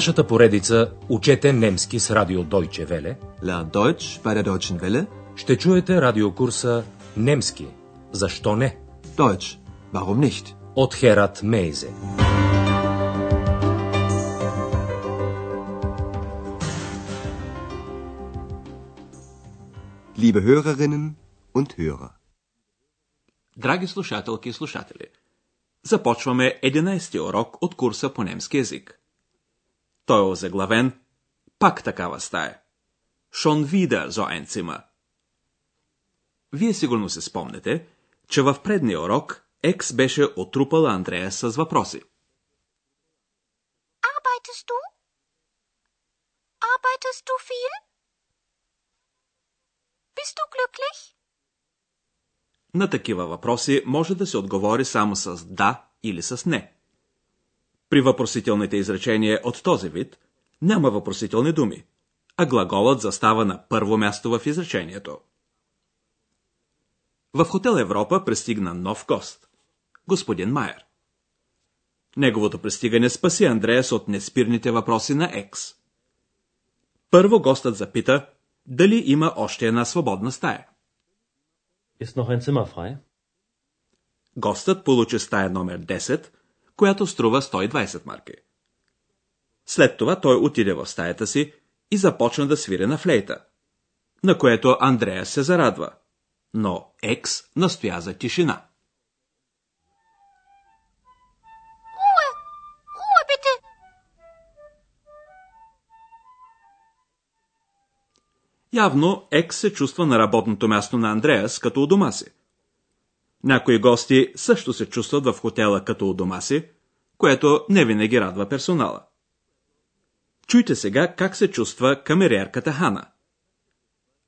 нашата поредица Учете немски с радио Deutsche Welle Lern Deutsch bei der Deutschen Welle. ще чуете радиокурса Немски. Защо не? Deutsch. Warum nicht? От Херат Мейзе. Liebe Hörerinnen und Hörer. Драги слушателки и слушатели, започваме 11-ти урок от курса по немски язик. Той е озаглавен Пак такава стая. Wieder so ein Zimmer. Вие сигурно се спомнете, че в предния урок Екс беше отрупал Андрея с въпроси. Arbeitest du? Arbeitest du viel? Bist du glücklich? На такива въпроси може да се отговори само с да или с не. При въпросителните изречения от този вид няма въпросителни думи, а глаголът застава на първо място в изречението. В хотел Европа пристигна нов гост – господин Майер. Неговото пристигане спаси Андреас от неспирните въпроси на Екс. Първо гостът запита дали има още една свободна стая. Ist noch ein Zimmer frei? Гостът получи стая номер 10, която струва 120 марки. След това той отиде в стаята си и започна да свири на флейта, на което Андрея се зарадва. Но Екс настоя за тишина. Явно Екс се чувства на работното място на Андреас като у дома си. Някои гости също се чувстват в хотела като у дома си, което не винаги радва персонала. Чуйте сега как се чувства камериерката Хана.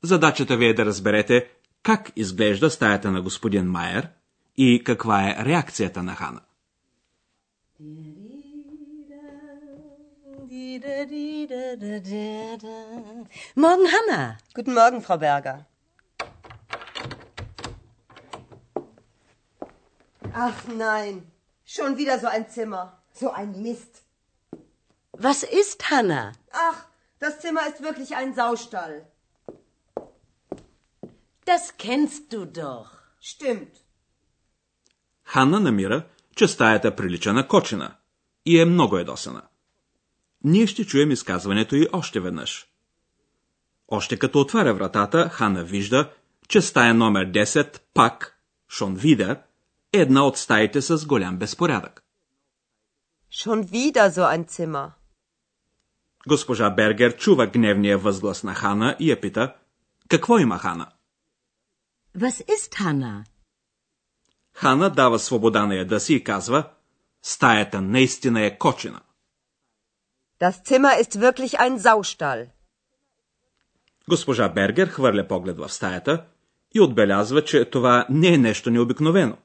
Задачата ви е да разберете как изглежда стаята на господин Майер и каква е реакцията на Хана. Morgen, Hanna. Guten Morgen, Frau Berger. Ach nein, schon wieder so ein Zimmer. So ein Mist. Was ist Hanna? Ach, das Zimmer ist wirklich ein Saustall. Das kennst du doch. Stimmt. Ханна намира, че стаята прилича на кочина и е много ядосана. Ние ще чуем изказването й още веднъж. Още като отваря вратата, Хана вижда, че стая номер 10 пак, Шон Видер, е една от стаите с голям безпорядък. Schon wieder so ein Zimmer. Госпожа Бергер чува гневния възглас на Хана и я пита, какво има Хана? Was ist Hanna? Хана дава свобода на яда си и казва, стаята наистина е кочина. Das Zimmer ist wirklich ein Saustall. Госпожа Бергер хвърля поглед в стаята и отбелязва, че това не е нещо необикновено.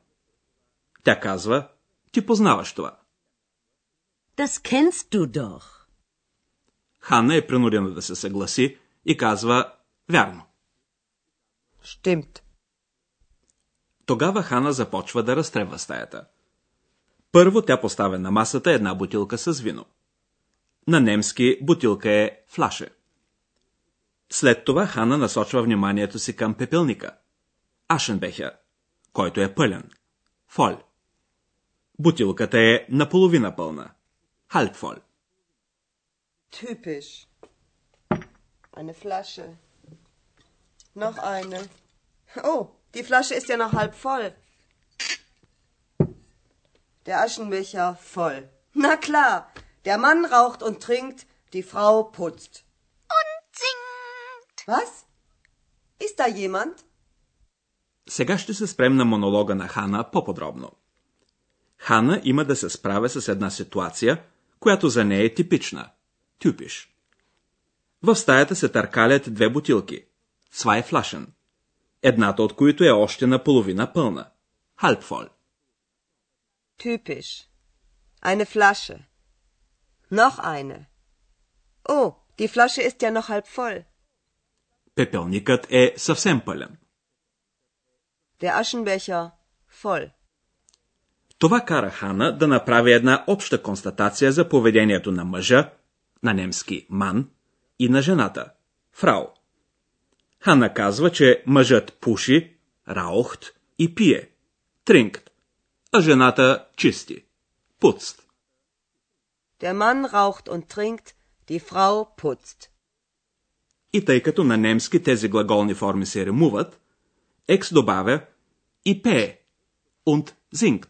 Тя казва, ти познаваш това. Das kennst du doch. Хана е принудена да се съгласи и казва, вярно. Stimmt. Тогава Хана започва да разтребва стаята. Първо тя поставя на масата една бутилка с вино. На немски бутилка е флаше. След това Хана насочва вниманието си към пепелника. Ашенбехер, който е пълен. Фоль. Бутилката е наполовина пълна. Хальпфоль. Typisch. Eine Flasche. Noch eine. Oh, die Flasche ist ja noch halb voll. Der Aschenbecher voll. Na klar, der Mann raucht und trinkt, die Frau putzt. Und singt! Was? Ist da jemand? Сега ще се спрем на монолога на Хана по-подробно. Хана има да се справя с една ситуация, която за нея е типична. Тюпиш. В стаята се търкалят две бутилки. Zwei Flaschen. Едната от които е още наполовина пълна. Halbvoll. Typisch. Eine Flasche. Noch eine. Oh, die Flasche ist ja noch halb voll. Пепелникът е съвсем пълен. Der Aschenbecher voll. Това кара Хана да направи една обща констатация за поведението на мъжа, на немски ман, и на жената, фрау. Хана казва, че мъжът пуши, раухт и пие, тринкт, а жената чисти, пуцт. Der Mann raucht und trinkt, die Frau putzt. И тъй като на немски тези глаголни форми се ремуват, екс добавя и пее, und singt.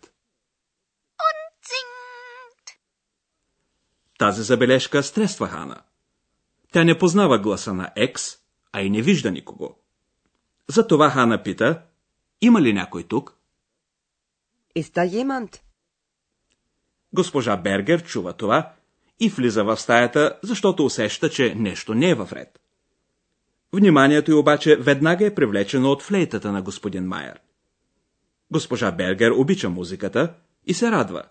Тази забележка стресва Хана. Тя не познава гласа на Екс, а и не вижда никого. Затова Хана пита, има ли някой тук? Da jemand? Госпожа Бергер чува това и влиза в стаята, защото усеща, че нещо не е във ред. Вниманието й обаче веднага е привлечено от флейтата на господин Майер. Госпожа Бергер обича музиката и се радва.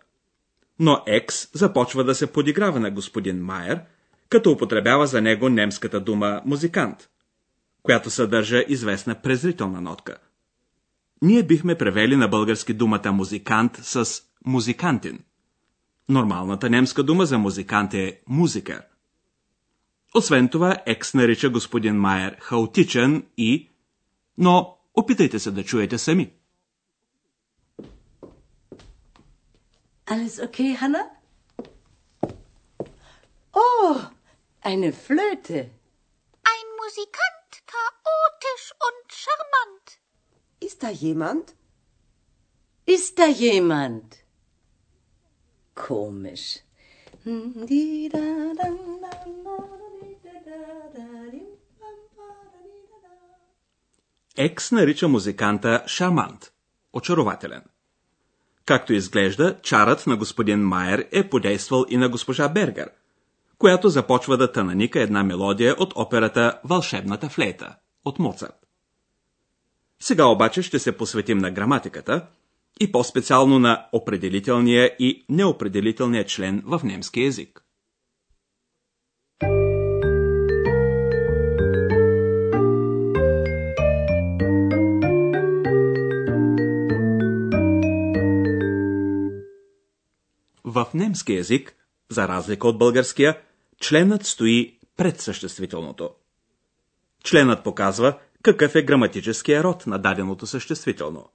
Но Екс започва да се подиграва на господин Майер, като употребява за него немската дума музикант, която съдържа известна презрителна нотка. Ние бихме превели на български думата музикант с музикантин. Нормалната немска дума за музикант е музикър. Освен това, Екс нарича господин Майер хаотичен и... Но опитайте се да чуете сами. Alles okay, Hanna? Oh, eine Flöte. Ein Musikant, chaotisch und charmant. Ist da jemand? Ist da jemand? Komisch. Екс нарича музиканта шармант, очарователен. Както изглежда, чарът на господин Майер е подействал и на госпожа Бергер, която започва да тънаника една мелодия от операта Вълшебната флейта от Моцарт. Сега обаче ще се посветим на граматиката и по-специално на определителния и неопределителния член в немски язик. В немски язик, за разлика от българския, членът стои пред съществителното. Членът показва какъв е граматическия род на даденото съществително.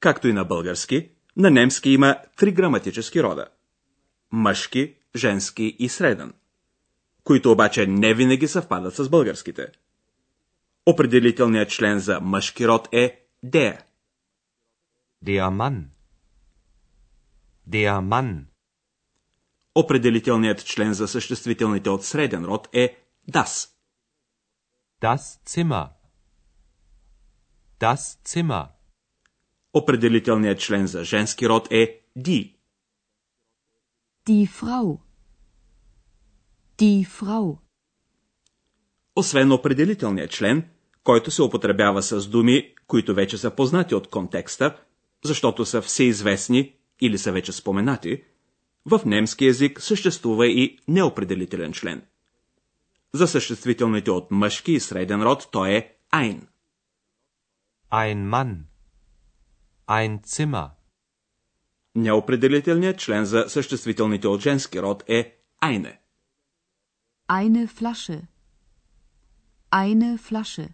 Както и на български, на немски има три граматически рода – мъжки, женски и среден, които обаче не винаги съвпадат с българските. Определителният член за мъжки род е der. Der. Der Mann. Определителният член за съществителните от среден род е das. Das Zimmer. Das Zimmer. Определителният член за женски род е die. Die Frau. Die Frau. Освен определителният член, който се употребява с думи, които вече са познати от контекста, защото са всеизвестни или са вече споменати, в немски язик съществува и неопределителен член. За съществителните от мъжки и среден род той е ein. Ein Mann. Ein Zimmer. Неопределителният член за съществителните от женски род е eine. Eine Flasche. Eine Flasche.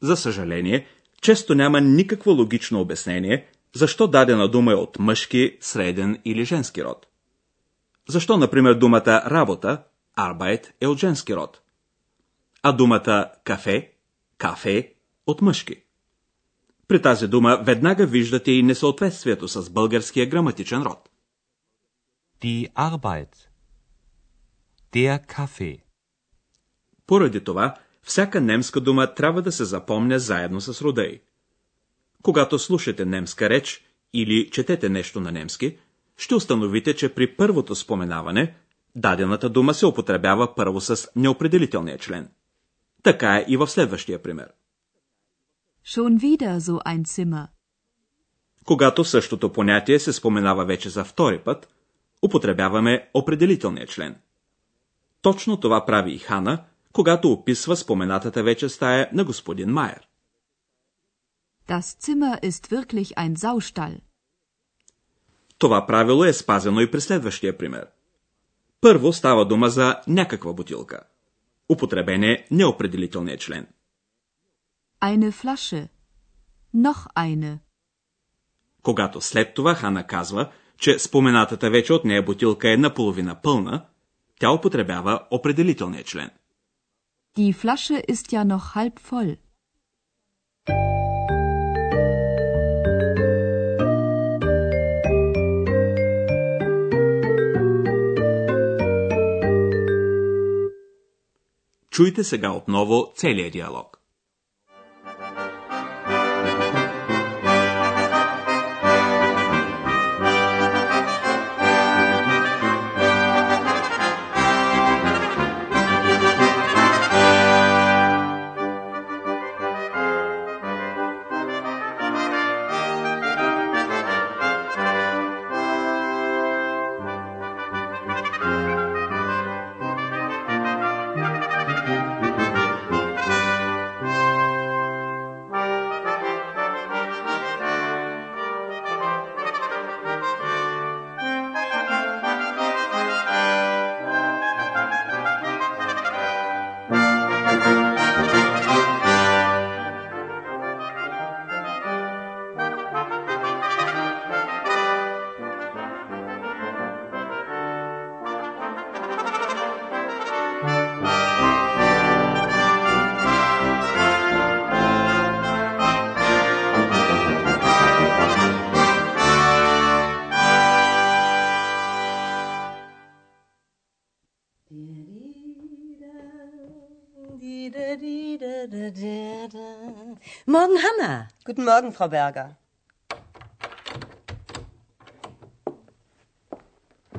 За съжаление, често няма никакво логично обяснение, защо дадена дума е от мъжки, среден или женски род. Защо, например, думата работа, Arbeit, е от женски род, а думата кафе, кафе, от мъжки. При тази дума веднага виждате и несъответствието с българския граматичен род. Die Arbeit. Der Kaffee. Поради това, всяка немска дума трябва да се запомня заедно с рода й. Когато слушате немска реч или четете нещо на немски, ще установите, че при първото споменаване дадената дума се употребява първо с неопределителния член. Така е и в следващия пример. Schon wieder so ein Zimmer. Когато същото понятие се споменава вече за втори път, употребяваме определителния член. Точно това прави и Хана, когато описва споменатата вече стая на господин Майер. Das Zimmer ist wirklich ein Saustall. Това правило е спазено и при следващия пример. Първо става дума за някаква бутилка. Употребен е неопределителният член. Eine Flasche. Noch eine. Когато след това Хана казва, че споменатата вече от нея бутилка е наполовина пълна, тя употребява определителния член. Die Flasche ist ja noch halb voll. Чуйте сега отново целият диалог. Morgen, Hanna. Guten Morgen, Frau Berger.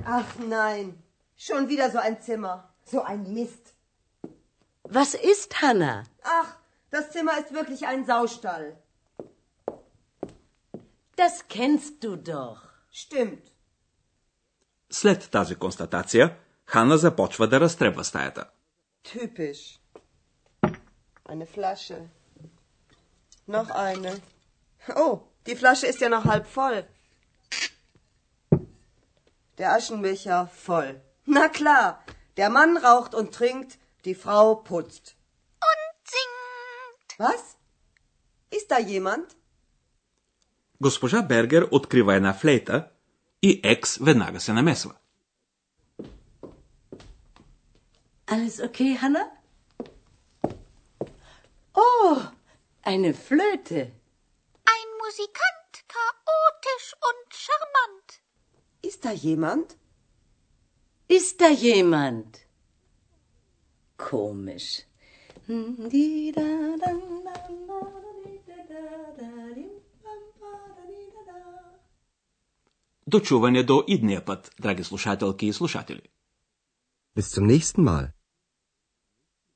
Ach nein, schon wieder so ein Zimmer. So ein Mist. Was ist, Hanna? Ach, das Zimmer ist wirklich ein Saustall. Das kennst du doch. Stimmt. След тази констатация, Хана започва да разтребва стаята. Typisch. Eine Flasche. Noch eine. Oh, die Flasche ist ja noch halb voll. Der Aschenbecher voll. Na klar, der Mann raucht und trinkt, die Frau putzt. Und singt. Was? Ist da jemand? Госпожа Бергер открива една флейта и Екс веднага се намесва. Alles okay, Hanna? Oh, eine Flöte. Ein Musikant, chaotisch und charmant. Ist da jemand? Ist da jemand? Komisch. Дочуване до идния път, драги слушателки и слушатели. Bis zum nächsten Mal.